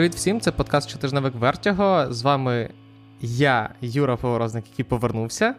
Привіт всім, це подкаст Чотижневик Вертяго. З вами я, Юра Поворозник, який повернувся,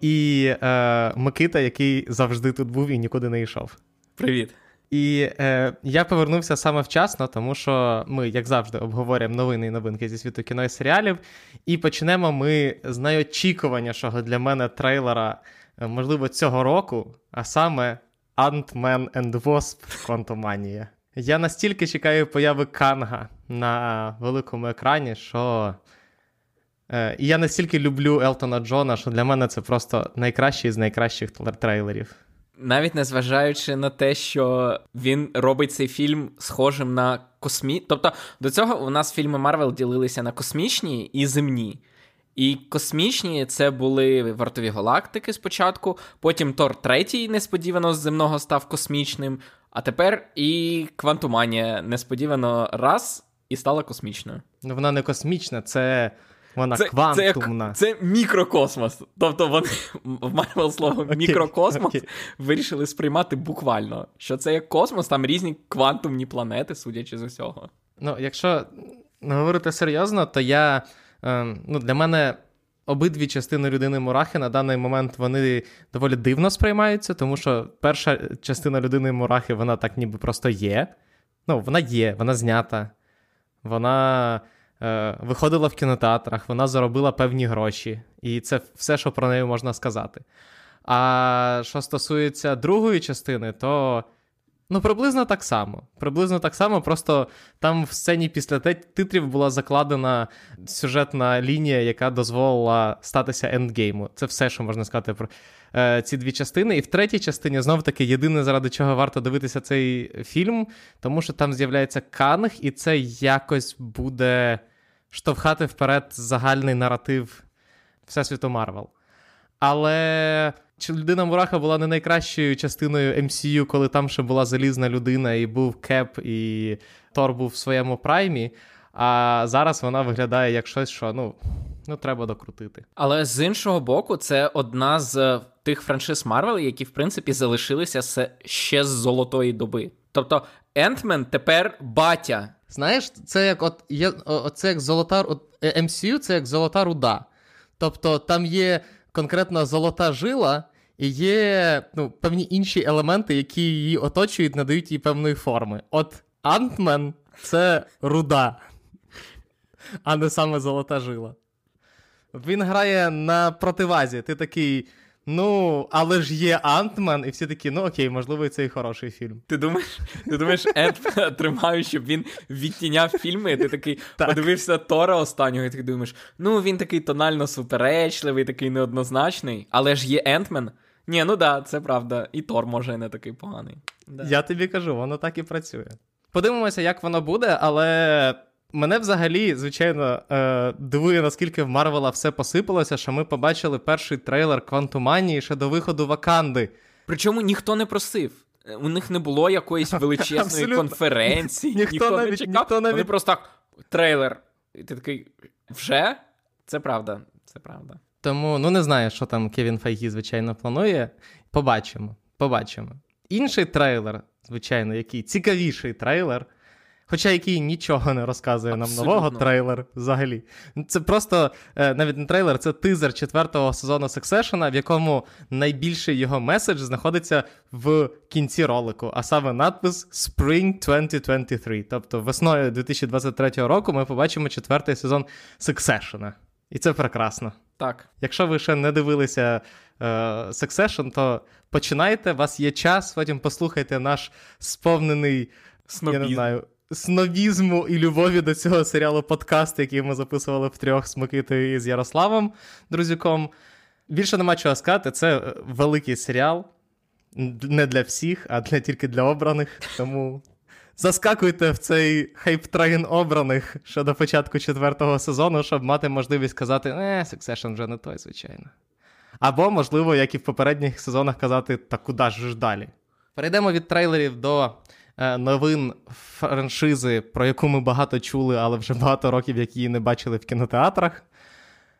і е, Микита, який завжди тут був і нікуди не йшов. Привіт. І е, я повернувся саме вчасно, тому що ми, як завжди, обговорюємо новини і новинки зі світу кіно і серіалів. І почнемо ми з найочікуванішого для мене трейлера, е, можливо, цього року, а саме Ant-Man and Wasp Quantumania. Я настільки чекаю появи Канга на великому екрані, що. Е, і я настільки люблю Елтона Джона, що для мене це просто найкращий з найкращих трейлерів. Навіть незважаючи на те, що він робить цей фільм схожим на космі. Тобто до цього у нас фільми Марвел ділилися на космічні і земні. І космічні це були вартові галактики спочатку, потім Тор третій несподівано з земного став космічним, а тепер і Квантуманія несподівано раз і стала космічною. Ну вона не космічна, це вона це, квантумна. Це, це мікрокосмос. Тобто вони в Марвел слово okay, мікрокосмос okay. вирішили сприймати буквально, що це як космос, там різні квантумні планети, судячи з усього. Ну, якщо говорити серйозно, то я ну, для мене. Обидві частини людини Мурахи на даний момент вони доволі дивно сприймаються, тому що перша частина людини Мурахи, вона так ніби просто є. Ну, вона є, вона знята, вона е, виходила в кінотеатрах, вона заробила певні гроші, і це все, що про неї можна сказати. А що стосується другої частини, то ну, приблизно так само. Приблизно так само, просто там в сцені після титрів була закладена сюжетна лінія, яка дозволила статися ендгейму. Це все, що можна сказати про е, ці дві частини. І в третій частині знов таки єдине, заради чого варто дивитися цей фільм, тому що там з'являється Канг, і це якось буде штовхати вперед загальний наратив Всесвіту Марвел. Але людина Мураха була не найкращою частиною MCU, коли там ще була залізна людина, і був Кеп, і Тор був в своєму prime і. А зараз вона виглядає як щось, що ну, ну треба докрутити. Але з іншого боку, це одна з тих франшиз Марвел, які в принципі залишилися ще з золотої доби. Тобто Ant-Man тепер батя Знаєш, це як от є, це як золота от, MCU, е, це як золота руда. Тобто там є конкретна золота жила, і є ну, певні інші елементи, які її оточують, надають їй певної форми. От Ant-Man це руда, а не саме золота жила. Він грає на противазі. Ти такий. Ну, але ж є Антман, і всі такі, ну окей, можливо, це і хороший фільм. Ти думаєш, ти думаєш, Ентмана тримаю, щоб він відтіняв фільми, і ти такий так. подивився Тора останнього, і ти думаєш, ну він такий тонально суперечливий, такий неоднозначний, але ж є Ентмен. Ні, ну да, це правда. І Тор може не такий поганий. Да. Я тобі кажу, воно так і працює. Подивимося, як воно буде, але Мене взагалі, звичайно, е, дивує, наскільки в Марвела все посипалося, що ми побачили перший трейлер Квантуманії ще до виходу Ваканди. Причому ніхто не просив. У них не було якоїсь величезної конференції. Ніхто, ніхто навіть, не чекав. Ніхто навіть... Вони просто так, трейлер. І ти такий, вже? Це правда. Це правда. Тому ну не знаю, що там Кевін Файгі, звичайно, планує. Побачимо. Побачимо. Інший трейлер, звичайно, який цікавіший трейлер. Хоча який нічого не розказує Абсолютно. нам нового трейлер взагалі. Це просто е, навіть не трейлер, це тизер четвертого сезону Succession, в якому найбільший його меседж знаходиться в кінці ролику, а саме надпис Spring 2023. Тобто весною 2023 року ми побачимо четвертий сезон Succession. І це прекрасно. Так. Якщо ви ще не дивилися е, Succession, то починайте, у вас є час, потім послухайте наш сповнений. Снобізм. Я не знаю, снобізму і любові до цього серіалу подкаст, який ми записували втрьох з Микитою і з Ярославом Друзюком. Більше нема чого сказати. Це е, великий серіал. Не для всіх, а для тільки для обраних. Тому заскакуйте в цей hype train обраних ще до початку четвертого сезону, щоб мати можливість сказати, не, Succession вже не той, звичайно. Або, можливо, як і в попередніх сезонах казати, та куди ж далі. Перейдемо від трейлерів до новин франшизи, про яку ми багато чули, але вже багато років, як її не бачили в кінотеатрах.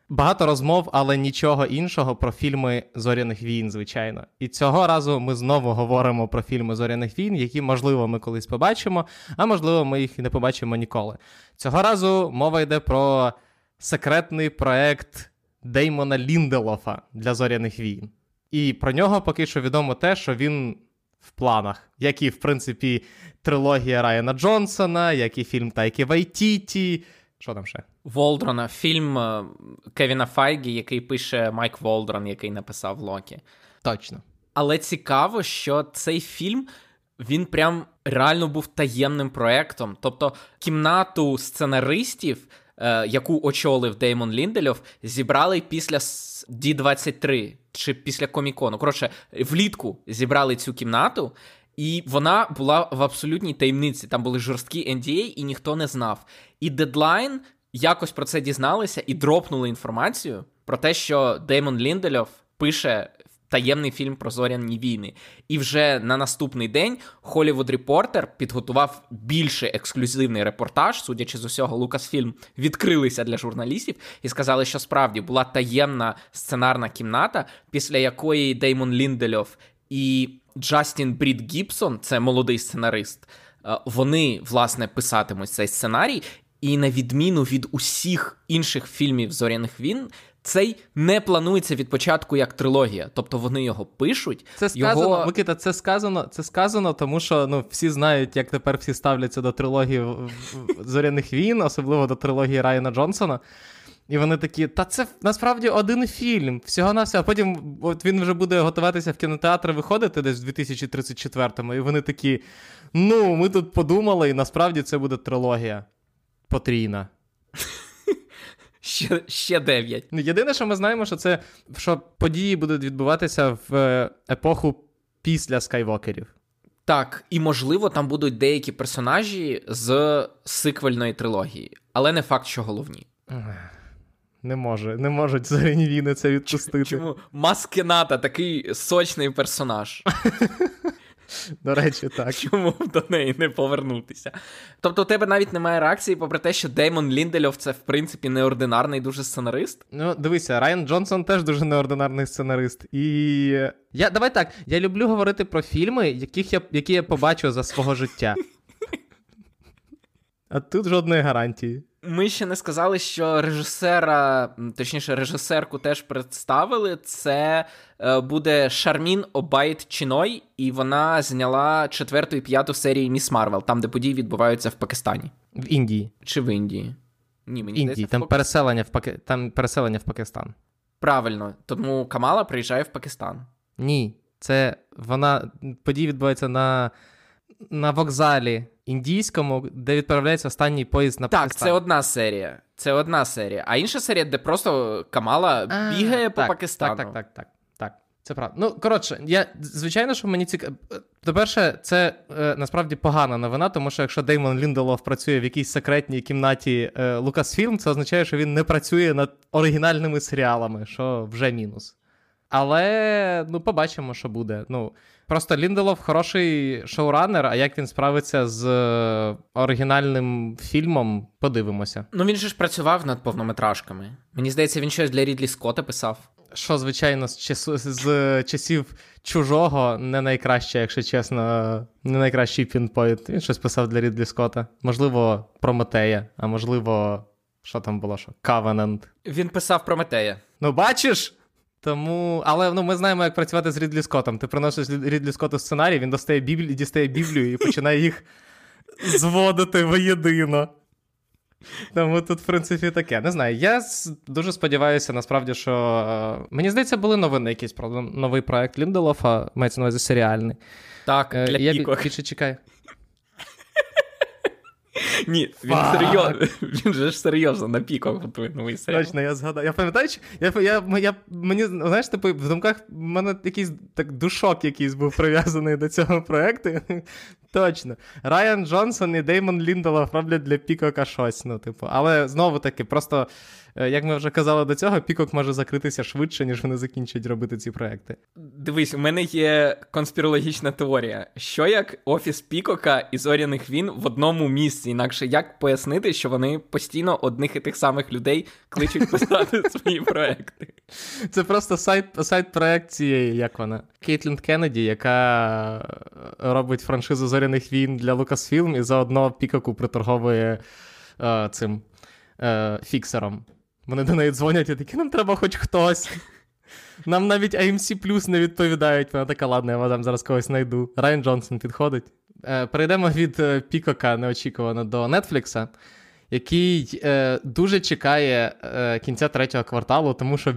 Багато розмов, але нічого іншого про фільми зоряних війн, звичайно. І цього разу ми знову говоримо про фільми зоряних війн, які, можливо, ми колись побачимо, а можливо, ми їх і не побачимо ніколи. Цього разу мова йде про секретний проект Деймона Лінделофа для зоряних війн. І про нього поки що відомо те, що він в планах, як і, в принципі, трилогія Райана Джонсона, як і фільм Тайки Вайтіті. Що там ще? Волдрона, фільм е, Кевіна Файгі, який пише Майк Волдрон, який написав Локі. Точно. Але цікаво, що цей фільм він прям реально був таємним проектом. Тобто, кімнату сценаристів, яку очолив Деймон Ліндельов, зібрали після D23 чи після комікону. Коротше, влітку зібрали цю кімнату. І вона була в абсолютній таємниці. Там були жорсткі NDA, і ніхто не знав. І дедлайн якось про це дізналися і дропнули інформацію про те, що Деймон Ліндельов пише таємний фільм про зоряні війни. І вже на наступний день Hollywood Reporter підготував більше ексклюзивний репортаж, судячи з усього, Лукасфільм відкрилися для журналістів і сказали, що справді була таємна сценарна кімната, після якої Деймон Ліндельов і Джастін Брід Гібсон, це молодий сценарист. Е, вони власне писатимуть цей сценарій, і на відміну від усіх інших фільмів зоряних війн, цей не планується від початку як трилогія. Тобто вони його пишуть. Це сказано, його... Микита, це сказано, це сказано, тому що ну, всі знають, як тепер всі ставляться до трилогії зоряних війн, особливо до трилогії Райана Джонсона. І вони такі, та це насправді один фільм. Всього на все. А потім от він вже буде готуватися в кінотеатри виходити десь в 2034-му. І вони такі: ну, ми тут подумали, і насправді це буде трилогія потрійна. Ще ще 9. Ну, єдине, що ми знаємо, що це що події будуть відбуватися в е, епоху після скайвокерів. Так, і можливо, там будуть деякі персонажі з сиквельної трилогії, але не факт, що головні. Не може, не можуть війни це відпустити. Чому Маскената такий сочний персонаж. До речі, так. Чому до неї не повернутися? Тобто, у тебе навіть немає реакції, попри те, що Деймон Ліндельов це, в принципі, неординарний дуже сценарист. Ну, дивися, Райан Джонсон теж дуже неординарний сценарист. І я давай так, я люблю говорити про фільми, яких я, які я побачу за свого життя. А тут жодної гарантії. Ми ще не сказали, що режисера, точніше, режисерку теж представили. Це е, буде Шармін Обейд-Чіной, і вона зняла четверту і п'яту серію Міс Марвел, там, де події відбуваються в Пакистані. В Індії. Чи в Індії? Ні, мені Індії, здається, там в... переселення в Паки... там переселення в Пакистан. Правильно, тому Камала приїжджає в Пакистан. Ні, це вона події відбуваються на, на вокзалі індійському, де відправляється останній поїзд на Пакистан. Так, це одна серія. Це одна серія. А інша серія, де просто Камала а, бігає так, по Пакистану. Так, так, так, так. Так, це правда. Ну, коротше, я звичайно, що мені цікаво. По-перше, це е, насправді погана новина, тому що якщо Деймон Лінделов працює в якійсь секретній кімнаті е, Лукасфільм, це означає, що він не працює над оригінальними серіалами, що вже мінус. Але ну, побачимо, що буде. Ну, Просто Лінделов хороший шоуранер, а як він справиться з е, оригінальним фільмом, подивимося. Ну він же ж працював над повнометражками. Мені здається, він щось для Рідлі Скотта писав. Що, звичайно, з часу з часів чужого не найкраще, якщо чесно, не найкращий пінпойнт. Він щось писав для Рідлі Скотта. Можливо, Прометея, а можливо, що там було? що? Кавенант. Він писав Прометея. Ну, бачиш? Тому, але ну, ми знаємо, як працювати з Рідлі Скоттом. Ти приносиш Рідлі Скотту сценарій, він достає Біблію, дістає Біблію і починає їх зводити воєдино. Тому тут, в принципі, таке. Не знаю. Я дуже сподіваюся, насправді, що. Е, мені здається, були новини якісь про новий проект Лінделофа, мається на увазі серіальний. Так, е, для Я більше чекаю. Ні, він серйозно. Він же ж серйозно на піках готує новий серіал. Точно, я згадав. Я пам'ятаю, я, я, я, мені, знаєш, типу, в думках в мене якийсь так душок якийсь був прив'язаний до цього проекту. Точно. Райан Джонсон і Деймон Ліндолов роблять для Пікока щось. Ну, типу, але знову таки, просто як ми вже казали до цього, пікок може закритися швидше, ніж вони закінчать робити ці проекти. Дивись, у мене є конспірологічна теорія. Що як офіс Пікока і Зоряних він в одному місці? Інакше як пояснити, що вони постійно одних і тих самих людей кличуть писати свої проекти? Це просто сайт сайт проекції, як вона? Кейтлін Кеннеді, яка робить франшизу зоряних війн для Lucasfilm і заодно Пікоку приторговує е, цим е, фіксером. Вони до неї дзвонять і такі, нам треба хоч хтось. Нам навіть AMC Plus не відповідають. Вона така, ладно, я вам зараз когось знайду. Райан Джонсон підходить. Е, перейдемо від е, Пікока неочікувано до Нетфлікса, який е, дуже чекає кінця третього кварталу, тому що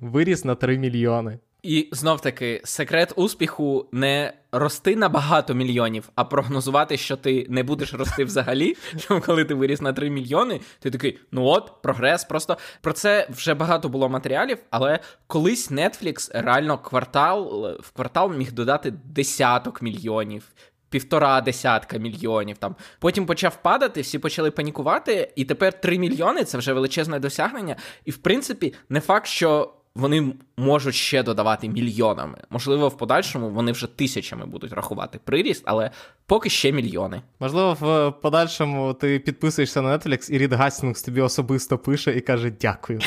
виріс на 3 мільйони. І знов таки, секрет успіху не рости на багато мільйонів, а прогнозувати, що ти не будеш рости взагалі. Що коли ти виріс на 3 мільйони, ти такий, ну от, прогрес. Просто про це вже багато було матеріалів, але колись Netflix реально квартал в квартал міг додати десяток мільйонів. Півтора десятка мільйонів там. Потім почав падати, всі почали панікувати, і тепер 3 мільйони це вже величезне досягнення. І в принципі, не факт, що вони можуть ще додавати мільйонами. Можливо, в подальшому вони вже тисячами будуть рахувати приріст, але поки ще мільйони. Можливо, в подальшому ти підписуєшся на Netflix, і Рід Гастінгс тобі особисто пише і каже дякую.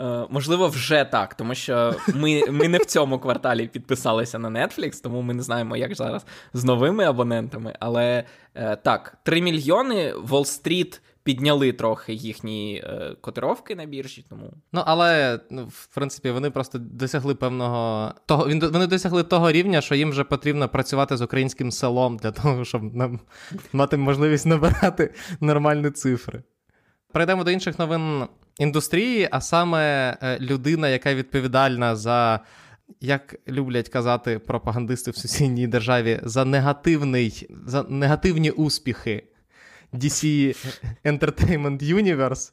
Uh, можливо, вже так, тому що ми ми не в цьому кварталі підписалися на Netflix, тому ми не знаємо, як зараз з новими абонентами. Але uh, так, 3 мільйони Wall Street підняли трохи їхні е, котировки на біржі. Тому ну але ну, в принципі вони просто досягли певного того. Він вони досягли того рівня, що їм вже потрібно працювати з українським селом для того, щоб нам мати можливість набирати нормальні цифри. Перейдемо до інших новин індустрії, а саме е, людина, яка відповідальна за. Як люблять казати пропагандисти в сусідній державі за негативний, за негативні успіхи DC Entertainment Universe.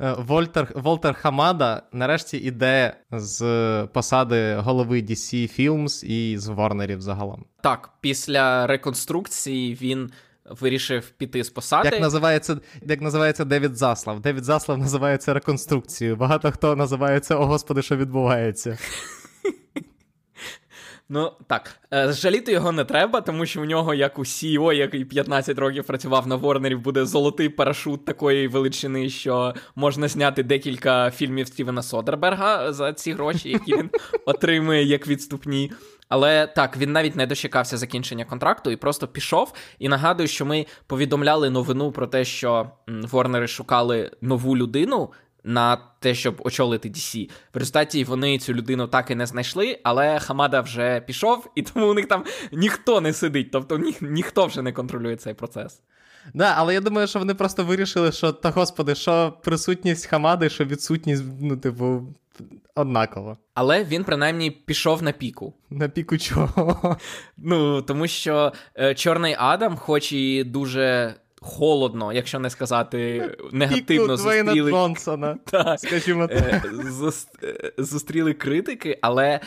Е, Вольтер Волтер Хамада нарешті іде з посади голови DC Films і з Ворнерів загалом. Так, після реконструкції він вирішив піти з посади. Як називається як називається Девід Заслав? Девід Заслав називається реконструкцією. Багато хто називається О Господи, що відбувається. Ну так, е, жаліти його не треба, тому що в нього, як у CEO, який 15 років працював на Ворнерів, буде золотий парашут такої величини, що можна зняти декілька фільмів Стівена Содерберга за ці гроші, які він отримує як відступні. Але так, він навіть не дочекався закінчення контракту і просто пішов. І нагадую, що ми повідомляли новину про те, що Ворнери шукали нову людину на те, щоб очолити DC. В результаті вони цю людину так і не знайшли, але Хамада вже пішов, і тому у них там ніхто не сидить, тобто ні, ніхто вже не контролює цей процес. Да, але я думаю, що вони просто вирішили, що та господи, що присутність Хамади, що відсутність, ну, типу, однаково. Але він принаймні пішов на піку. На піку чого? Ну, тому що е, Чорний Адам, хоч і дуже холодно, якщо не сказати негативно зустріли Джонсона, так, скажімо е, так. Е, зустріли критики, але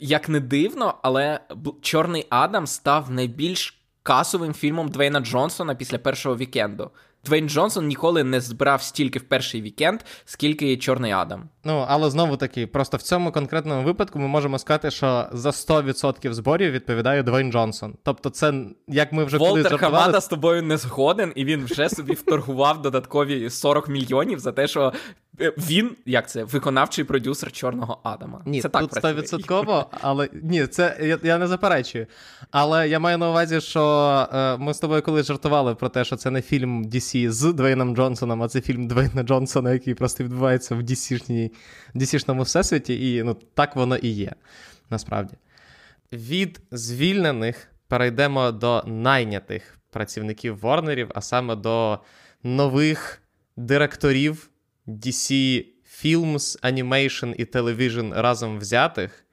як не дивно, але Чорний Адам став найбільш касовим фільмом Двейна Джонсона після першого вікенду. Двейн Джонсон ніколи не збирав стільки в перший вікенд, скільки Чорний Адам. Ну, але знову таки, просто в цьому конкретному випадку ми можемо сказати, що за 100% зборів відповідає Двейн Джонсон. Тобто, це як ми вже Волтер коли Хамада з тобою не згоден, і він вже собі вторгував додаткові 40 мільйонів за те, що він, як це, виконавчий продюсер Чорного Адама. Ні, це так тут стовідсотково, але ні, це я я не заперечую. Але я маю на увазі, що е, ми з тобою колись жартували про те, що це не фільм DC з Двейном Джонсоном, а це фільм Двейна Джонсона, який просто відбувається в DC-шному всесвіті, і ну, так воно і є, насправді. Від звільнених перейдемо до найнятих працівників Ворнерів, а саме до нових директорів. DC Films, Animation і Television разом взятих.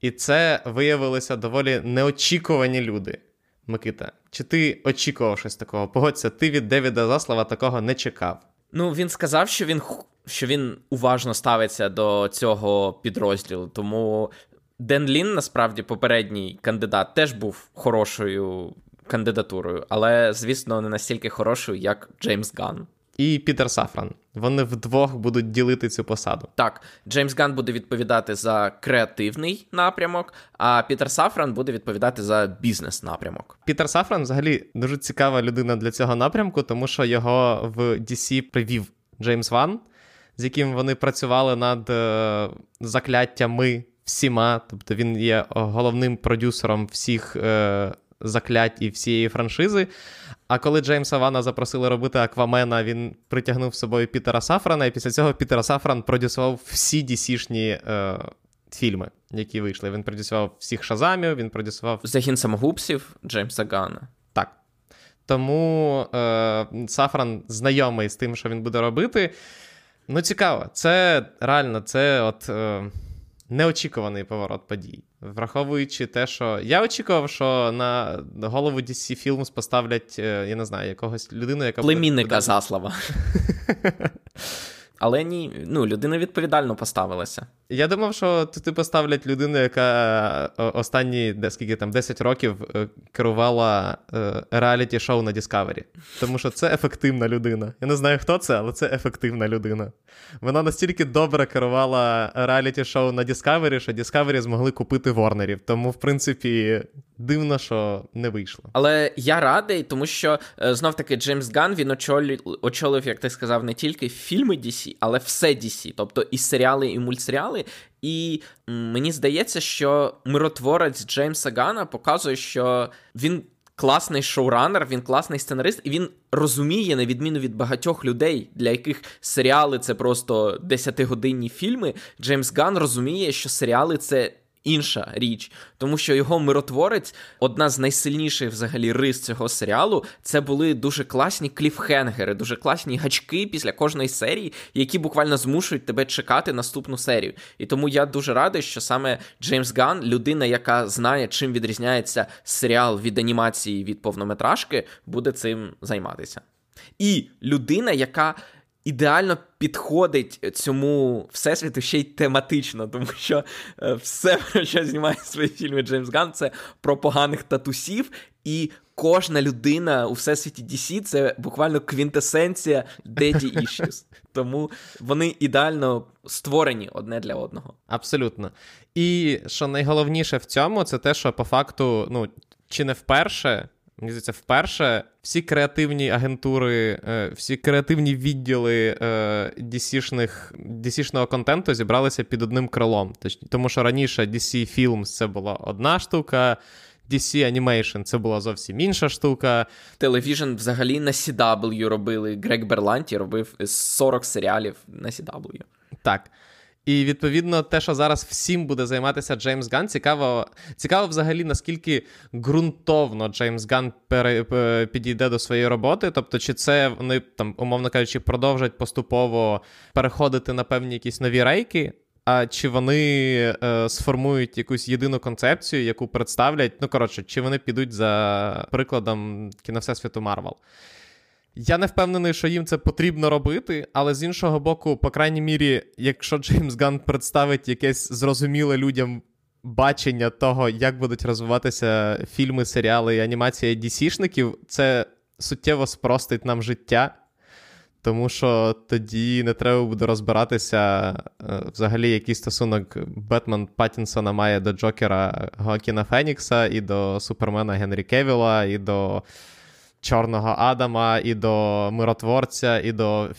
І це виявилися доволі неочікувані люди. Микита, чи ти очікував щось такого? Погодься, ти від Девіда Заслава такого не чекав. Ну, він сказав, що він що він уважно ставиться до цього підрозділу, тому Ден Лін, насправді, попередній кандидат, теж був хорошою кандидатурою, але, звісно, не настільки хорошою, як Джеймс Ганн. І Пітер Сафран. Вони вдвох будуть ділити цю посаду. Так, Джеймс Ганн буде відповідати за креативний напрямок, а Пітер Сафран буде відповідати за бізнес-напрямок. Пітер Сафран взагалі дуже цікава людина для цього напрямку, тому що його в DC привів Джеймс Ван, з яким вони працювали над е, закляттями всіма. Тобто він є головним продюсером всіх е, заклять і всієї франшизи. А коли Джеймса Вана запросили робити Аквамена, він притягнув з собою Пітера Сафрана, і після цього Пітер Сафран продюсував всі DC-шні е, фільми, які вийшли. Він продюсував всіх Шазамів, він продюсував. Загін самогубців Джеймса Гана. Так. Тому е, Сафран знайомий з тим, що він буде робити. Ну, цікаво, це реально це от е, неочікуваний поворот подій. Враховуючи те, що я очікував, що на голову DC Films поставлять, е, я не знаю, якогось людину, яка племінника буде... Заслава. Але ні, ну, людина відповідально поставилася. Я думав, що тут поставлять людину, яка е, останні де, скільки там 10 років е, керувала е, реаліті шоу на Discovery. Тому що це ефективна людина. Я не знаю, хто це, але це ефективна людина. Вона настільки добре керувала реаліті шоу на Discovery, що Discovery змогли купити Ворнерів. Тому, в принципі, дивно, що не вийшло. Але я радий, тому що знов таки Джеймс Ган він очолив, очолив, як ти сказав, не тільки фільми DC, але все DC, тобто і серіали, і мультсеріали. І мені здається, що миротворець Джеймса Гана показує, що він класний шоуранер, він класний сценарист, і він розуміє, на відміну від багатьох людей, для яких серіали це просто 10-годинні фільми. Джеймс Ган розуміє, що серіали це інша річ, тому що його миротворець, одна з найсильніших взагалі рис цього серіалу, це були дуже класні кліфхенгери, дуже класні гачки після кожної серії, які буквально змушують тебе чекати наступну серію. І тому я дуже радий, що саме Джеймс Ган, людина, яка знає, чим відрізняється серіал від анімації від повнометражки, буде цим займатися. І людина, яка ідеально підходить цьому всесвіту ще й тематично, тому що е, все, про що знімає свої фільми Джеймс Ган, це про поганих татусів, і кожна людина у всесвіті DC це буквально квінтесенція Daddy Issues. Тому вони ідеально створені одне для одного. Абсолютно. І що найголовніше в цьому, це те, що по факту, ну, чи не вперше. Мені здається, вперше всі креативні агентури, е, всі креативні відділи DC-шних, е, DC-шного контенту зібралися під одним крилом. Тому що раніше DC Films це була одна штука, DC Animation це була зовсім інша штука. Television взагалі на CW робили. Грег Берланті робив 40 серіалів на CW. Так. І відповідно, те, що зараз всім буде займатися Джеймс Ган, цікаво, цікаво взагалі, наскільки ґрунтовно Джеймс Ган пере, підійде до своєї роботи. Тобто, чи це вони там, умовно кажучи, продовжать поступово переходити на певні якісь нові рейки. А чи вони е, сформують якусь єдину концепцію, яку представлять? Ну коротше, чи вони підуть за прикладом кіновсесвіту Марвел? Я не впевнений, що їм це потрібно робити, але з іншого боку, по крайній мірі, якщо Джеймс Ганн представить якесь зрозуміле людям бачення того, як будуть розвиватися фільми, серіали і анімація DC-шників, це суттєво спростить нам життя. Тому що тоді не треба буде розбиратися е, взагалі, який стосунок Бетмен Паттінсона має до Джокера Гоакіна Фенікса, і до Супермена Генрі Кевіла, і до Чорного Адама, і до Миротворця, і до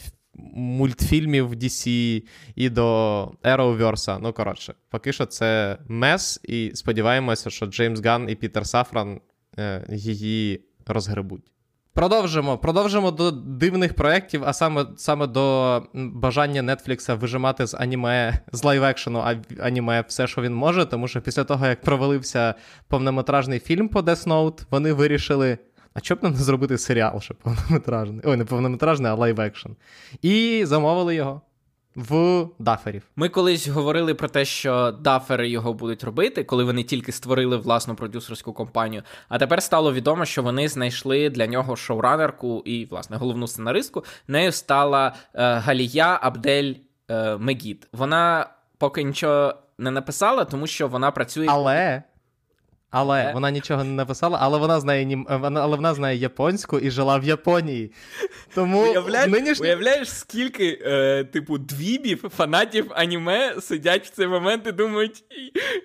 мультфільмів DC, і до Arrowverse. Ну, коротше, поки що це mess, і сподіваємося, що Джеймс Ганн і Пітер Сафран е, її розгребуть. Продовжимо продовжимо до дивних проєктів, а саме саме до бажання Нетфлікса вижимати з аніме, з live-action у аніме все, що він може. Тому що після того, як провалився повнометражний фільм по Death Note, вони вирішили а що б нам не зробити серіал ще повнометражний? Ой, не повнометражний, а live-action. І замовили його. В даферів. Ми колись говорили про те, що дафери його будуть робити, коли вони тільки створили власну продюсерську компанію. А тепер стало відомо, що вони знайшли для нього шоуранерку і, власне, головну сценаристку. Нею стала е, Галія Абдель е, Мегід. Вона поки нічого не написала, тому що вона працює. Але. Але Е? вона нічого не написала, але вона знає нім... е, вона, але вона знає японську і жила в Японії. Тому Уявляєш, нинішня... уявляєш, скільки, е, типу, двібів, фанатів аніме сидять в цей момент і думають: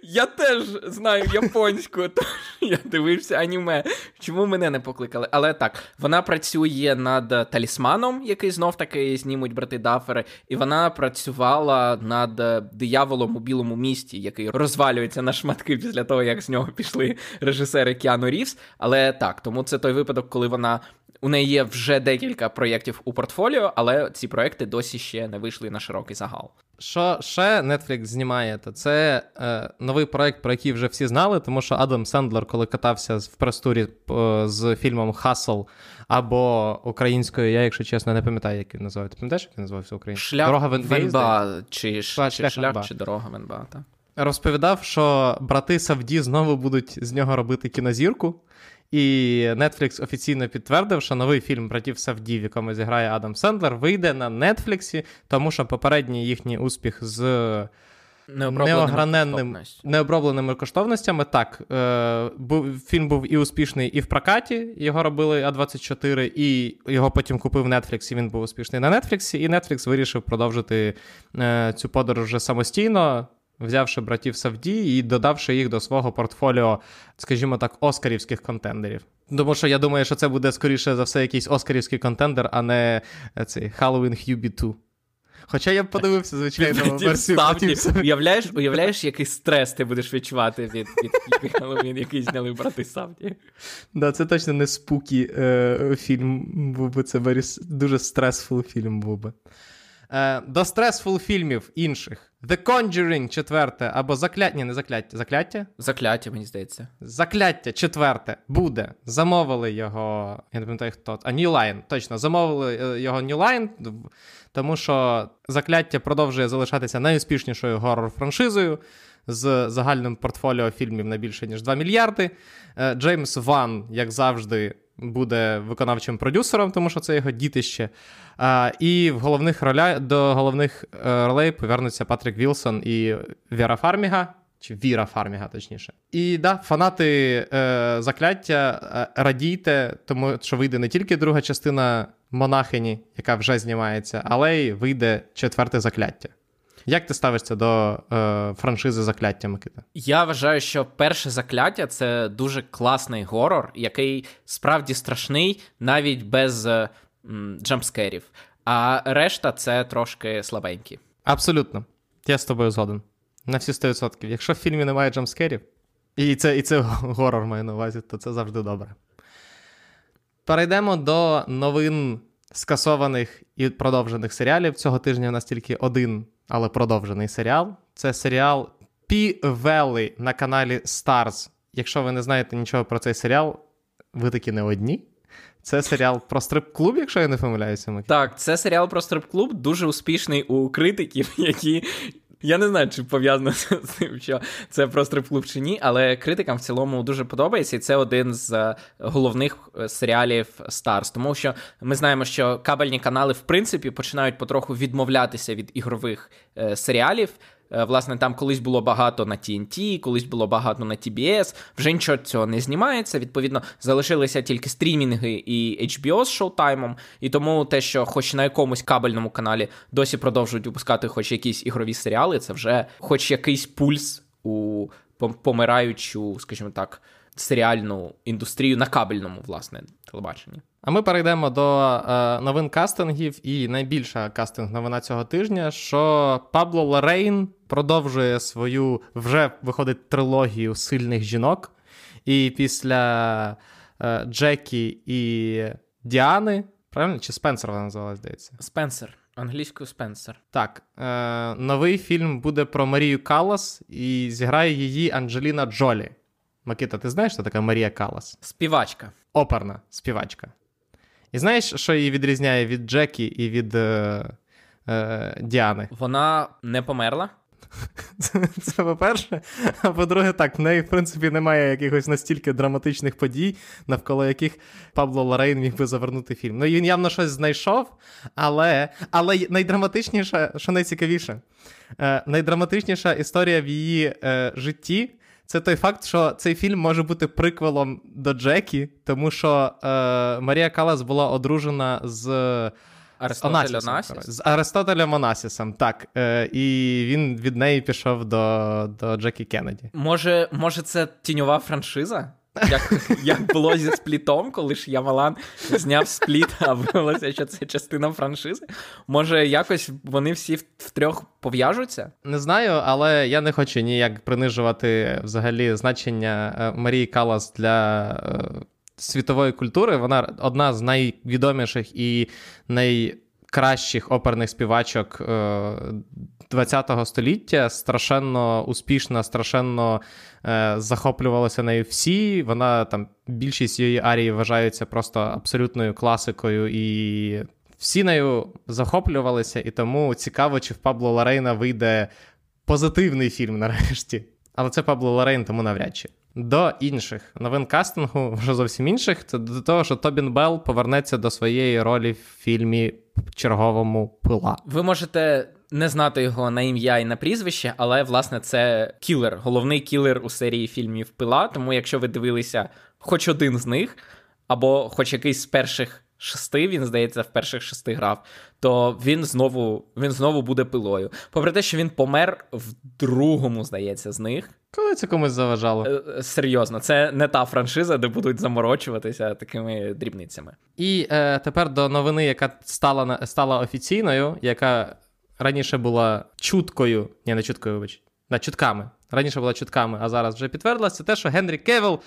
я теж знаю японську, тож я дивився аніме. Чому мене не покликали? Але так, вона працює над талісманом, який знов таки знімуть брати Дафери, і вона працювала над е, дияволом у білому місті, який розвалюється на шматки після того, як з нього пішли режисери Кіану Рівс. Але так, тому це той випадок, коли вона. У неї є вже декілька проєктів у портфоліо, але ці проєкти досі ще не вийшли на широкий загал. Що ще Netflix знімає, то це е, новий проект, про який вже всі знали, тому що Адам Сендлер, коли катався в прес-турі е, з фільмом Хасл або українською, я, якщо чесно, не пам'ятаю, як він називається. Ти пам'ятаєш, як він називався українською? Шлях Дорога? В НБА, чи, Шлях- чи шлях чи дорога в НБА, так. Розповідав, що брати Сафді знову будуть з нього робити кінозірку. І Netflix офіційно підтвердив, що новий фільм братів Сафді, в якому зіграє Адам Сендлер, вийде на Нетфліксі, тому що попередній їхній успіх з неограненним необробленими коштовностями. Так, е, був, фільм був і успішний і в прокаті, його робили А24, і його потім купив Netflix, і він був успішний на Netflix, і Netflix вирішив продовжити е, цю подорож вже самостійно. Взявши братів Сафді і додавши їх до свого портфоліо, скажімо так, оскарівських контендерів. Тому що я думаю, що це буде скоріше за все якийсь оскарівський контендер, а не е, цей Halloween Hubie 2. Хоча я б подивився, звичайно, версію Уявляєш, уявляєш, який стрес ти будеш відчувати від, від Хеллоуін, який зняли брати Сафді. Да, це точно не spooky е, фільм був би. Це дуже stressful фільм був би. Е, до stressful фільмів інших. The Conjuring четверте, або закляття. Ні, не закляття. Закляття? Закляття, мені здається. Закляття четверте буде. Замовили його. Я не пам'ятаю хто. А New Line, точно, замовили е, його New Line, тому що закляття продовжує залишатися найуспішнішою горор-франшизою з загальним портфоліо фільмів на більше ніж 2 мільярди. Е, Джеймс Ван, як завжди, буде виконавчим продюсером, тому що це його дітище. А, і в головних роля до головних е, ролей повернуться Патрік Вілсон і Віра Фарміга. Чи Віра Фарміга, точніше. І да, фанати е, закляття, е, радійте, тому що вийде не тільки друга частина монахині, яка вже знімається, але й вийде четверте закляття. Як ти ставишся до е, франшизи закляття, Микита? Я вважаю, що перше закляття це дуже класний горор, який справді страшний, навіть без е, м, джампскерів. А решта це трошки слабенькі. Абсолютно. Я з тобою згоден. На всі 100%. Якщо в фільмі немає джампскерів, і це, і це горор маю на увазі, то це завжди добре. Перейдемо до новин скасованих і продовжених серіалів. Цього тижня у нас тільки один, але продовжений серіал. Це серіал P-Valley на каналі Stars. Якщо ви не знаєте нічого про цей серіал, ви такі не одні. Це серіал про стрип-клуб, якщо я не помиляюся. Так, це серіал про стрип-клуб, дуже успішний у критиків, які. Я не знаю, чи пов'язано з тим, що це про стрип-клуб чи ні, але критикам в цілому дуже подобається, і це один з е, головних е, серіалів Старс. Тому що ми знаємо, що кабельні канали, в принципі, починають потроху відмовлятися від ігрових е, серіалів. Е, Власне, там колись було багато на TNT, колись було багато на TBS, вже нічого цього не знімається. Відповідно, залишилися тільки стрімінги і HBO з шоутаймом. І тому те, що хоч на якомусь кабельному каналі досі продовжують випускати хоч якісь ігрові серіали, це вже хоч якийсь пульс у помираючу, скажімо так, серіальну індустрію на кабельному, власне, телебаченні. А ми перейдемо до е, новин кастингів, і найбільша кастинг новина цього тижня, що Пабло Лорейн продовжує свою вже виходить трилогію сильних жінок. І після е, Джекі і Діани, правильно? Чи Спенсер вона називалась, здається? Спенсер, англійською Спенсер. Так, е, новий фільм буде про Марію Калас, і зіграє її Анджеліна Джолі. Микита, ти знаєш, що така Марія Калас? Співачка. оперна співачка. І знаєш, що її відрізняє від Джекі і від е, е, Діани? Вона не померла. Це, це по-перше. А по-друге, так, в неї, в принципі, немає якихось настільки драматичних подій, навколо яких Пабло Лорейн міг би завернути фільм. Ну, він явно щось знайшов, але але найдраматичніше, що найцікавіше, е, найдраматичніша історія в її е, житті. Це той факт, що цей фільм може бути приквелом до Джекі, тому що е, Марія Калас була одружена з Аристотель Онасісом, з Аристотелем Онасісом, так. Е, І він від неї пішов до до Джекі Кеннеді. Може, може, це тіньова франшиза? Як як було зі сплітом, коли ж Ямалан зняв спліт, а виявилося, що це частина франшизи. Може, якось вони всі втрьох пов'яжуться? Не знаю, але я не хочу ніяк принижувати взагалі значення е, Марії Калас для е, світової культури. Вона одна з найвідоміших і найкращих оперних співачок ХХ е, століття. Страшенно успішна, страшенно е, захоплювалися нею всі. Вона там більшість її арії вважаються просто абсолютною класикою і. Всі нею захоплювалися, і тому цікаво, чи в Пабло Ларейна вийде позитивний фільм нарешті. Але це Пабло Лорейн, тому навряд чи. До інших новин кастингу, вже зовсім інших, це до того, що Тобін Белл повернеться до своєї ролі в фільмі черговому пила. Ви можете не знати його на ім'я і на прізвище, але власне це кілер, головний кілер у серії фільмів Пила. Тому, якщо ви дивилися хоч один з них, або хоч якийсь з перших шести, він здається, в перших шести грав, то він знову він знову буде пилою. Попри те, що він помер в другому, здається, з них. Коли це комусь заважало? Е, е, серйозно, це не та франшиза, де будуть заморочуватися такими дрібницями. І е, тепер до новини, яка стала стала офіційною, яка раніше була чуткою, ні, не чуткою, вибач, да, чутками. Раніше була чутками, а зараз вже підтвердилася, це те, що Генрі Кевіл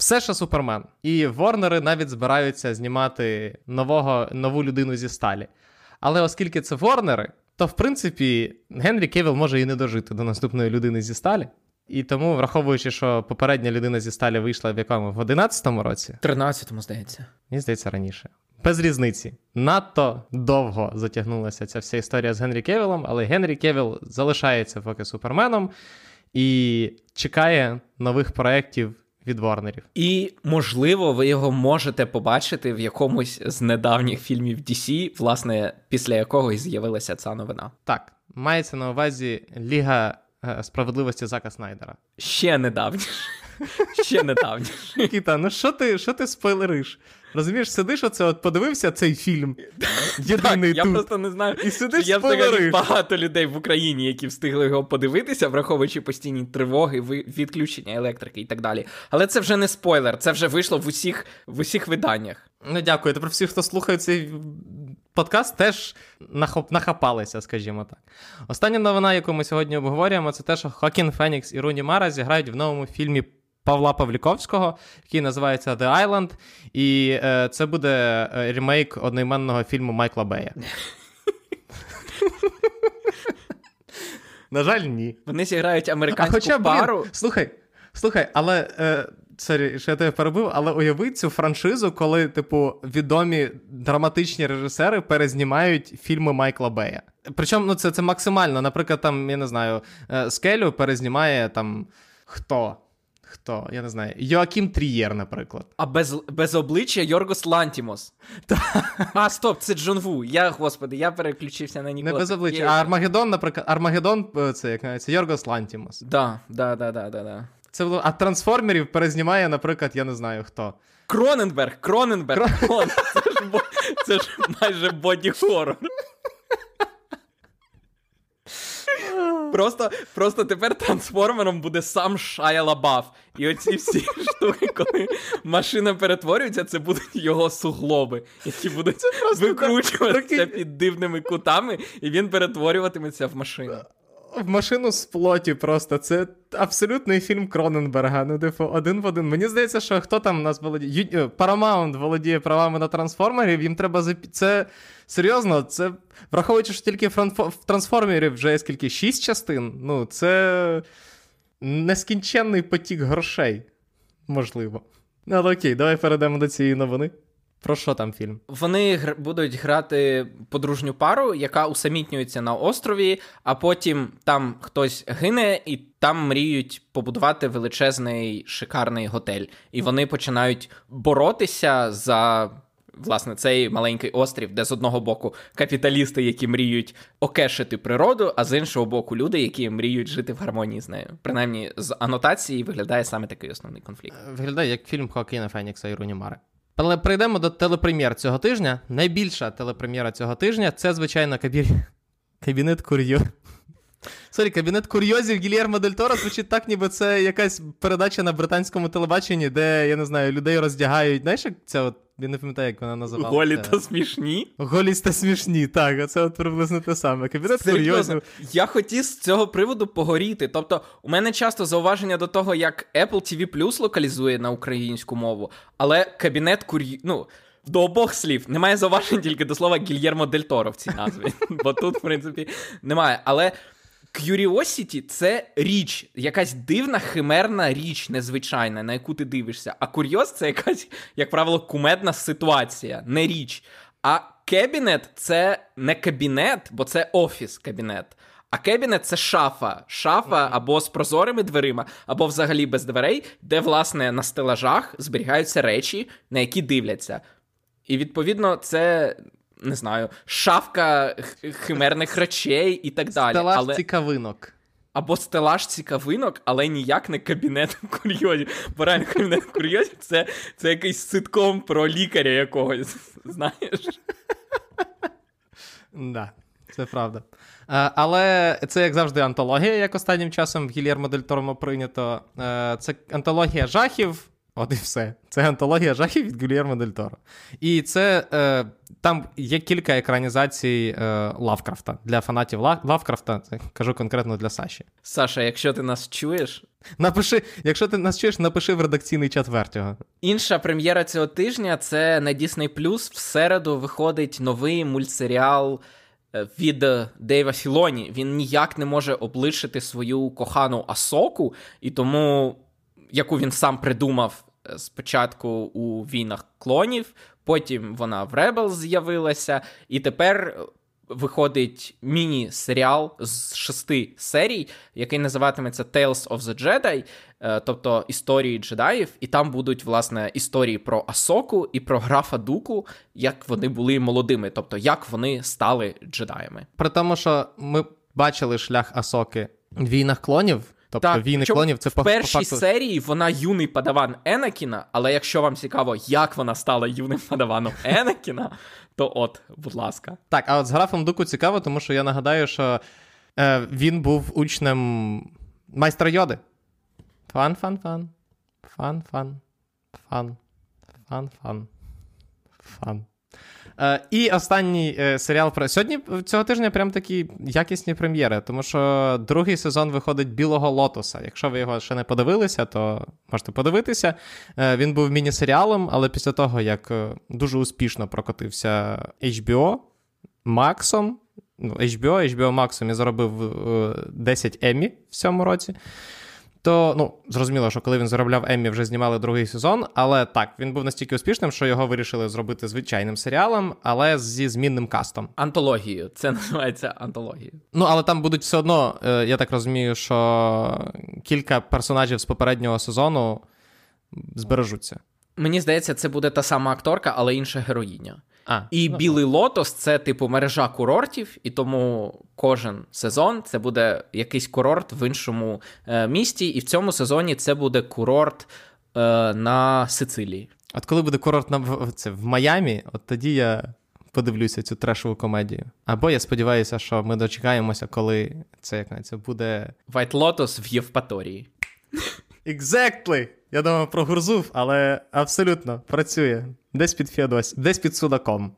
все ще Супермен. І Ворнери навіть збираються знімати нового, нову людину зі сталі. Але оскільки це Ворнери, то в принципі Генрі Кевіл може і не дожити до наступної людини зі сталі. І тому, враховуючи, що попередня людина зі сталі вийшла в якому? В 11-му році? 13-му, здається. Мені здається, раніше. Без різниці. Надто довго затягнулася ця вся історія з Генрі Кевілом, але Генрі Кевіл залишається поки суперменом і чекає нових проєктів від Варнерів. І, можливо, ви його можете побачити в якомусь з недавніх фільмів DC, власне, після якого і з'явилася ця новина. Так, мається на увазі Ліга е, справедливості Зака Снайдера. Ще недавніше. Ще недавніше. Кіта, ну що ти що ти спойлериш? Розумієш, сидиш оце, от подивився цей фільм. Єдиний так, тут. Я просто не знаю. І сидиш Я взагалі багато людей в Україні, які встигли його подивитися, враховуючи постійні тривоги, відключення електрики і так далі. Але це вже не спойлер, це вже вийшло в усіх в усіх виданнях. Ну, дякую. Тепер всі, хто слухає цей подкаст, теж нахоп... нахапалися, скажімо так. Остання новина, яку ми сьогодні обговорюємо, це те, що Хокін Фенікс і Руні Мара зіграють в новому фільмі Павла Павліковського, який називається The Island, і е, це буде е, ремейк одноіменного фільму Майкла Бея. На жаль, ні. Вони зіграють американську а хоча, пару. Блін, слухай, слухай, але. Е, Sorry, що я тебе перебив, але уяви цю франшизу, коли, типу, відомі драматичні режисери перезнімають фільми Майкла Бея. Причому ну, це це максимально. Наприклад, там, я не знаю, е, Скелю перезнімає там хто? Хто? Я не знаю. Йоакім Трієр, наприклад. А без без обличчя Йоргос Лантімос. А, стоп, це Джон Ву. Я, господи, я переключився на Нікола. Не без обличчя. А Армагеддон, наприклад, Армагеддон, е, це як це Йоргос Лантімос. Да, да, да, да, да, да. Це було. А трансформерів перезнімає, наприклад, я не знаю хто. Кроненберг, Кроненберг. Крон... Це ж це ж майже боді-хоррор. Просто просто тепер трансформером буде сам Шая Лабаф. І оці всі штуки, коли машина перетворюється, це будуть його суглоби, які будуть викручуватися під дивними кутами, і він перетворюватиметься в машину в машину з плоті просто. Це абсолютний фільм Кроненберга. Ну, типу, один в один. Мені здається, що хто там у нас володіє. Е, Paramount володіє правами на трансформерів, їм треба запі... Це серйозно, це враховуючи, що тільки в трансформерів вже є скільки шість частин. Ну, це нескінченний потік грошей. Можливо. Але окей, давай перейдемо до цієї новини. Про що там фільм? Вони гр- будуть грати подружню пару, яка усамітнюється на острові, а потім там хтось гине, і там мріють побудувати величезний шикарний готель. І вони починають боротися за. Власне, цей маленький острів, де з одного боку капіталісти, які мріють окешити природу, а з іншого боку, люди, які мріють жити в гармонії з нею. Принаймні, з анотації виглядає саме такий основний конфлікт. Виглядає як фільм Хоакіна Фенікса і Руні Мари. Але прийдемо до телепрем'єр цього тижня. Найбільша телепрем'єра цього тижня це, звичайно, кабі... кабінет кур'йо. Sorry, кабінет курйозів Гільєрмо Дель Торо звучить так, ніби це якась передача на британському телебаченні, де, я не знаю, людей роздягають. Знаєш, як ця от, я не пам'ятаю, як вона називалася. Голі та смішні. Голість та смішні, так, оце от приблизно те саме. Кабінет Серйозно, я хотів з цього приводу погоріти. Тобто, у мене часто зауваження до того, як Apple TV Plus локалізує на українську мову, але кабінет кур'ї... ну, до обох слів немає зауважень тільки до слова Гільєрмо Дель Торо в цій назві. Бо тут, в принципі, немає. Але Curiosity — це річ, якась дивна химерна річ, незвичайна, на яку ти дивишся. А курйоз це якась, як правило, кумедна ситуація, не річ. А кабінет це не кабінет, бо це офіс кабінет. А кабінет це шафа. Шафа або з прозорими дверима, або взагалі без дверей, де, власне, на стелажах зберігаються речі, на які дивляться. І відповідно, це. Не знаю, шафка химерних речей і так далі. Стелаж але... цікавинок. Або стелаж цікавинок, але ніяк не кабінет курйозів. Бо реально кабінет курйозів це, це якийсь ситком про лікаря якогось. Знаєш? Да, це правда. Е, але це, як завжди, антологія, як останнім часом в Гільєрмо Дель Торо прийнято. Е, це антологія жахів. От і все. Це антологія жахів від Гільєрмо Дель Торо. І це е, там є кілька екранізацій е, Лавкрафта. Для фанатів Ла- Лавкрафта, це кажу конкретно для Саші. Саша, якщо ти нас чуєш. Напиши, якщо ти нас чуєш, напиши в редакційний чат Вертіго. Інша прем'єра цього тижня це на Disney Plus. В середу виходить новий мультсеріал е, від Дейва Філоні. Він ніяк не може облишити свою кохану Асоку, і тому, яку він сам придумав е, спочатку у війнах клонів, потім вона в Rebels з'явилася, і тепер. Виходить міні-серіал з шести серій, який називатиметься Tales of the Jedi, е, тобто історії джедаїв, і там будуть власне історії про Асоку і про графа Дуку, як вони були молодими, тобто як вони стали джедаями. При тому, що ми бачили шлях Асоки в війнах клонів. Тобто війни причому клонів це в по, першій по факту... серії вона юний падаван Енакіна, але якщо вам цікаво, як вона стала юним падаваном Енакіна, то от, будь ласка. Так, а от з графом Дуку цікаво, тому що я нагадаю, що е, він був учнем майстра Йоди. Fun-fun-fun. Fun-fun. fun, fun. Fun, fun. І останній е, серіал про сьогодні цього тижня прям такі якісні прем'єри, тому що другий сезон виходить Білого Лотоса. Якщо ви його ще не подивилися, то можете подивитися. Е, він був міні-серіалом, але після того, як е, дуже успішно прокотився HBO Максом, ну, HBO, HBO Максом я заробив е, 10 Еммі в цьому році. То, ну, зрозуміло, що коли він заробляв Еммі, вже знімали другий сезон, але так, він був настільки успішним, що його вирішили зробити звичайним серіалом, але зі змінним кастом. Антологією. Це називається антологією. Ну, але там будуть все одно, е, я так розумію, що кілька персонажів з попереднього сезону збережуться. Мені здається, це буде та сама акторка, але інша героїня. А, І ну, Білий Лотос це типу мережа курортів, і тому кожен сезон це буде якийсь курорт в іншому е, місті, і в цьому сезоні це буде курорт е, на Сицилії. От коли буде курорт на в, це, в Майамі, от тоді я подивлюся цю трешову комедію. Або я сподіваюся, що ми дочекаємося, коли це як це буде. White Lotus в Євпаторії. Exactly! Я думав про Гурзув, але абсолютно працює. Десь під Феодосі, десь під Судаком.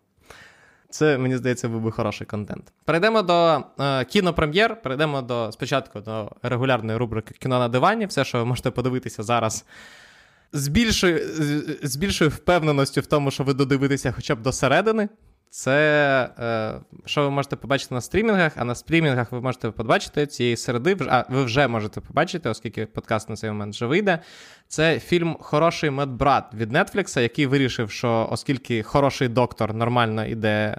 Це, мені здається, був би хороший контент. Перейдемо до е, кінопрем'єр. Перейдемо до спочатку до регулярної рубрики Кіно на дивані. Все, що ви можете подивитися зараз. З більшою, з більшою впевненістю в тому, що ви додивитеся хоча б до середини. Це е, що ви можете побачити на стрімінгах, а на стрімінгах ви можете побачити цієї середи, а ви вже можете побачити, оскільки подкаст на цей момент вже вийде. Це фільм Хороший медбрат від Netflix, який вирішив, що оскільки хороший доктор нормально іде.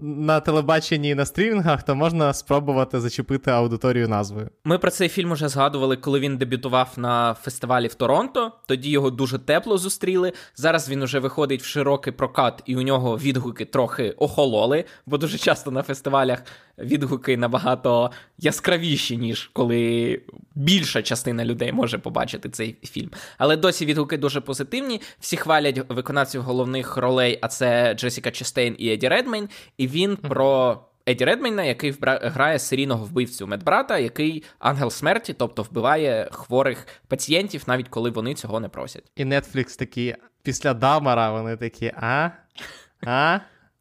На телебаченні і на стрімінгах, то можна спробувати зачепити аудиторію назвою. Ми про цей фільм вже згадували, коли він дебютував на фестивалі в Торонто. Тоді його дуже тепло зустріли. Зараз він уже виходить в широкий прокат, і у нього відгуки трохи охололи, бо дуже часто на фестивалях відгуки набагато яскравіші, ніж коли більша частина людей може побачити цей фільм. Але досі відгуки дуже позитивні. Всі хвалять виконавців головних ролей, а це Джесіка Честейн і Еді Редмейн. І він mm-hmm. про. Еді Редмейна, який грає серійного вбивцю медбрата, який ангел смерті, тобто вбиває хворих пацієнтів, навіть коли вони цього не просять. І Netflix такі після Дамара вони такі: а? А?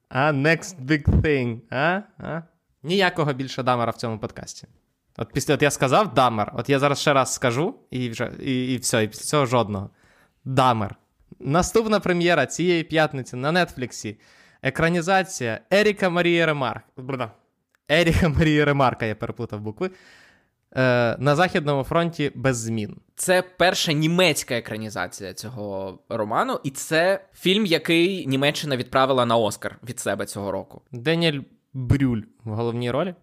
А? Next big thing. А? А? Ніякого більше Дамера в цьому подкасті. От після от я сказав Дамер, от я зараз ще раз скажу, і вже, і, і все, і після цього жодного. Дамер. Наступна прем'єра цієї п'ятниці на Нетфліксі. Екранізація Еріка Марії Ремарк. Еріка Марії Ремарка, я переплутав букви. Е, На Західному фронті без змін. Це перша німецька екранізація цього роману, і це фільм, який Німеччина відправила на Оскар від себе цього року. Деніель Брюль в головній ролі.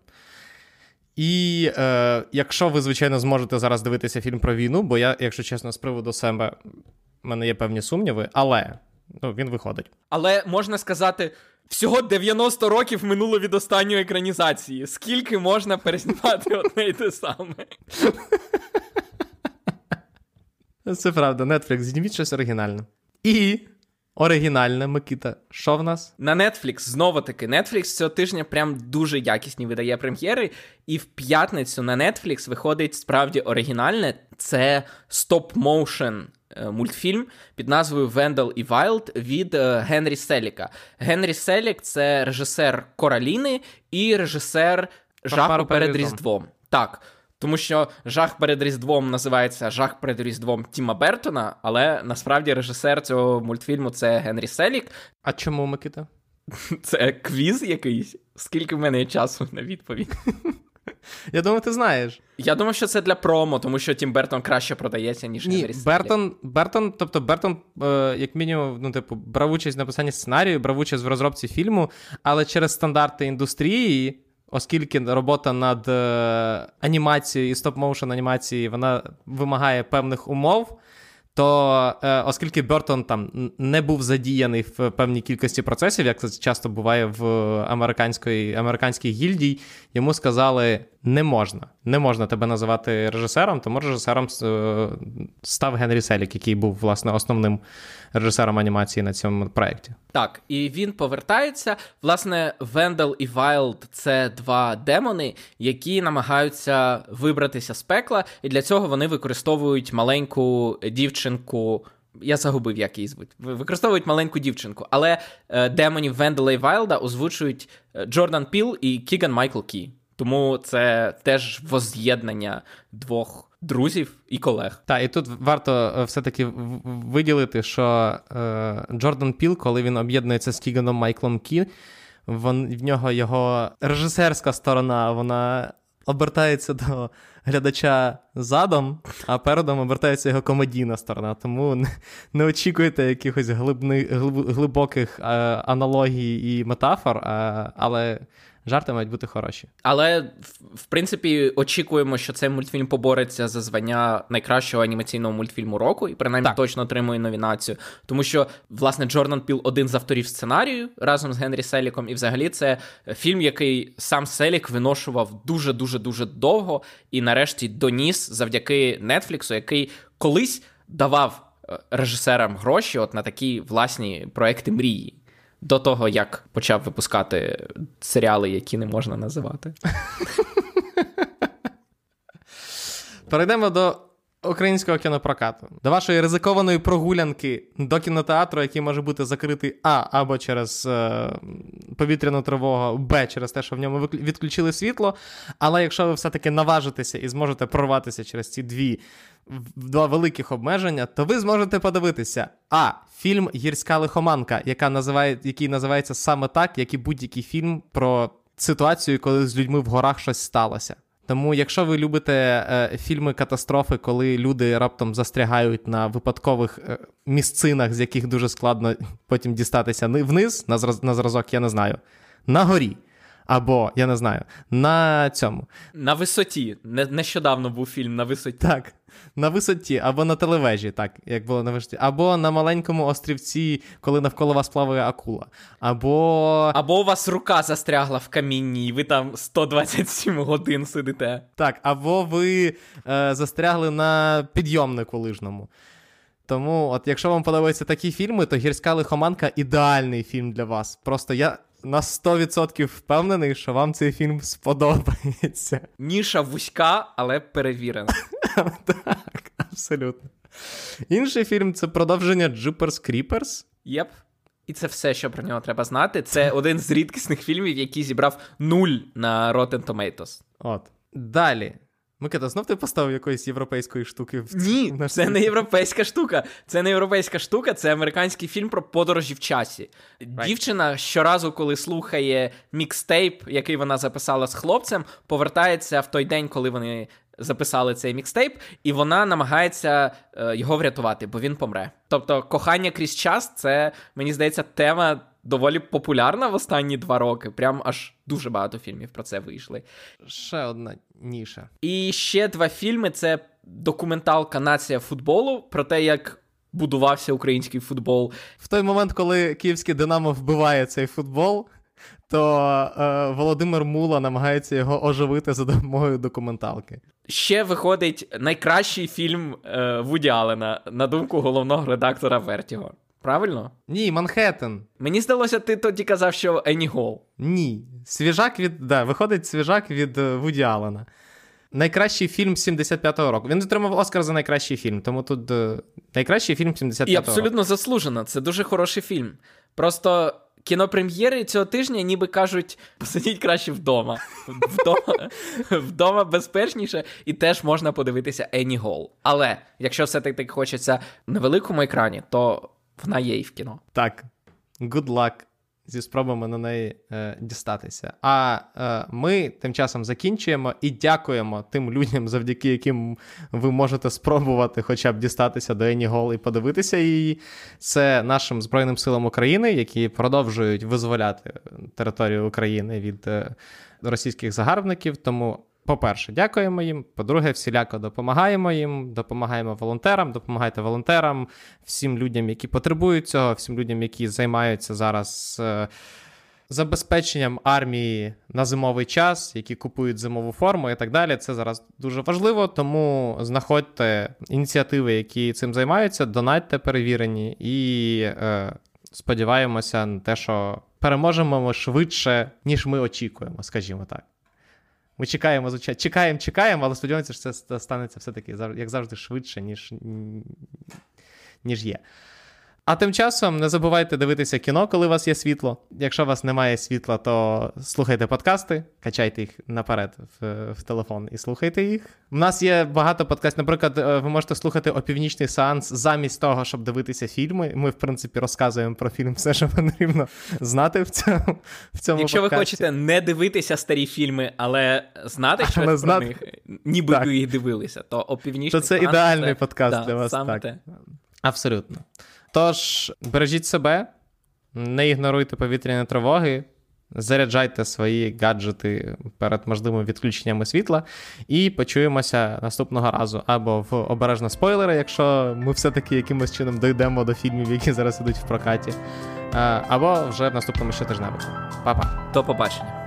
І е, якщо ви, звичайно, зможете зараз дивитися фільм про війну, бо я, якщо чесно, з приводу себе в мене є певні сумніви, але ну, він виходить. Але можна сказати, всього 90 років минуло від останньої екранізації. Скільки можна перезнімати одне й те саме? Це правда, Netflix, зніміть щось оригінальне. І Оригінальне Микита. Що в нас? На Netflix, знову таки, Netflix цього тижня прям дуже якісні видає прем'єри. І в п'ятницю на Netflix виходить справді оригінальне. Це стоп-моушен мультфільм під назвою Вендел і Вайлд від е, Генрі Селіка. Генрі Селік це режисер Кораліни і режисер Жаху перед Різдвом. Так. Тому що жах перед Різдвом називається Жах перед Різдвом Тіма Бертона, але насправді режисер цього мультфільму це Генрі Селік. А чому Микита? Це квіз якийсь? Скільки в мене є часу на відповідь? Я думаю, ти знаєш. Я думаю, що це для промо, тому що Тім Бертон краще продається, ніж Ні, Генрі Бертон, Бертон, тобто Бертон, е, як мінімум, ну, типу, брав участь в написанні сценарію, брав участь в розробці фільму, але через стандарти індустрії оскільки робота над е, анімацією і стоп-моушен анімації вона вимагає певних умов. То е, оскільки Бертон там не був задіяний в певній кількості процесів, як це часто буває в американської американській гільдії, йому сказали: не можна, не можна тебе називати режисером, тому режисером став Генрі Селік, який був власне основним режисером анімації на цьому проєкті. Так, і він повертається. Власне, Вендел і Вайлд це два демони, які намагаються вибратися з пекла, і для цього вони використовують маленьку дівчинку. Я загубив, як її звуть. Використовують маленьку дівчинку, але е, демонів Вендела і Вайлда озвучують е, Джордан Піл і Кіган Майкл Кі. Тому це теж воз'єднання двох друзів і колег. Так, і тут варто е, все-таки виділити, що е, Джордан Піл, коли він об'єднується з Кіганом Майклом Кі, вон, в нього його режисерська сторона, вона обертається до глядача задом, а передом обертається його комедійна сторона. Тому не, не очікуйте якихось глибни, глиб, глибоких е, аналогій і метафор, е, але жарти мають бути хороші. Але в принципі очікуємо, що цей мультфільм побореться за звання найкращого анімаційного мультфільму року, і принаймні так. точно отримує номінацію. Тому що, власне, Джордан Піл один з авторів сценарію разом з Генрі Селіком, і взагалі це фільм, який сам Селік виношував дуже дуже дуже довго, і нарешті доніс завдяки Нетфліксу, який колись давав е, режисерам гроші от на такі власні проекти мрії до того, як почав випускати серіали, які не можна називати. Перейдемо до українського кінопрокату, до вашої ризикованої прогулянки до кінотеатру, який може бути закритий А або через е, повітряну тривогу, Б, через те, що в ньому відключили світло. Але якщо ви все-таки наважитеся і зможете прорватися через ці дві два великих обмеження, то ви зможете подивитися А. Фільм Гірська лихоманка, яка називає, який називається саме так, як і будь-який фільм про ситуацію, коли з людьми в горах щось сталося. Тому, якщо ви любите е, фільми катастрофи, коли люди раптом застрягають на випадкових е, місцинах, з яких дуже складно потім дістатися вниз, на, зраз, зразок, я не знаю, на горі. Або, я не знаю, на цьому. На висоті. Не, Нещодавно був фільм на висоті. Так. На висоті, або на телевежі, так, як було на висоті, або на маленькому острівці, коли навколо вас плаває акула. Або Або у вас рука застрягла в камінні, і ви там 127 годин сидите. Так, або ви е, застрягли на підйомнику лижному. Тому, от якщо вам подобаються такі фільми, то гірська лихоманка ідеальний фільм для вас. Просто я на 100% впевнений, що вам цей фільм сподобається. Ніша вузька, але перевірена. Так, абсолютно. Інший фільм це продовження Jeepers Creepers. Єп. І це все, що про нього треба знати. Це один з рідкісних фільмів, який зібрав нуль на Rotten Tomatoes. От. Далі. Микита, знов ти поставив якоїсь європейської штуки в Ні, в це не європейська штука. Це не європейська штука, це американський фільм про подорожі в часі. Right. Дівчина щоразу, коли слухає мікстейп, який вона записала з хлопцем, повертається в той день, коли вони записали цей мікстейп, і вона намагається е, його врятувати, бо він помре. Тобто, кохання крізь час це, мені здається, тема доволі популярна в останні два роки. Прям аж дуже багато фільмів про це вийшли. Ще одна ніша. І ще два фільми: це документалка Нація футболу про те, як. Будувався український футбол в той момент, коли київське Динамо вбиває цей футбол, то е, Володимир Мула намагається його оживити за допомогою документалки. Ще виходить найкращий фільм е, Вуді Аллена, на думку головного редактора Вертіго. Правильно? Ні, Манхеттен. Мені здалося, ти тоді казав, що Ені Гол. Ні. Свіжак від. Да, Виходить свіжак від е, Вуді Аллена. Найкращий фільм 75-го року. Він отримав Оскар за найкращий фільм, тому тут е, найкращий фільм 75-го року. І абсолютно заслужено. Це дуже хороший фільм. Просто кінопрем'єри цього тижня, ніби кажуть, посидіть краще вдома. Вдома вдома безпечніше, і теж можна подивитися Ені Гол. Але якщо все-таки хочеться на великому екрані, то вона є і в кіно. Так. Good luck зі спробами на неї е, дістатися. А е, ми тим часом закінчуємо і дякуємо тим людям, завдяки яким ви можете спробувати хоча б дістатися до Ені Гол і подивитися її. Це нашим Збройним силам України, які продовжують визволяти територію України від е, російських загарбників. Тому по-перше, дякуємо їм. По-друге, всіляко допомагаємо їм, допомагаємо волонтерам, допомагайте волонтерам, всім людям, які потребують цього, всім людям, які займаються зараз е, забезпеченням армії на зимовий час, які купують зимову форму і так далі. Це зараз дуже важливо. Тому знаходьте ініціативи, які цим займаються, донатьте перевірені, і е, сподіваємося на те, що переможемо ми швидше, ніж ми очікуємо, скажімо так. Ми чекаємо, звичайно, чекаємо, чекаємо, але сподіваємося, що це станеться все-таки, як завжди, швидше, ніж, ніж є. А тим часом не забувайте дивитися кіно, коли у вас є світло. Якщо у вас немає світла, то слухайте подкасти, качайте їх наперед в, в телефон і слухайте їх. У нас є багато подкастів. Наприклад, е, ви можете слухати опівнічний сеанс замість того, щоб дивитися фільми. Ми, в принципі, розказуємо про фільм все, що потрібно знати в цьому. в цьому Якщо подкасті. ви хочете не дивитися старі фільми, але знати але про них, ніби так. ви їх дивилися, то опівнічний То це сеанс, ідеальний це... подкаст да, для вас. Саме так. те. Абсолютно. Тож, бережіть себе, не ігноруйте повітряні тривоги, заряджайте свої гаджети перед можливими відключеннями світла, і почуємося наступного разу або в обережно спойлери, якщо ми все-таки якимось чином дійдемо до фільмів, які зараз ідуть в прокаті, або вже в наступному щотижневику. Па-па. До побачення.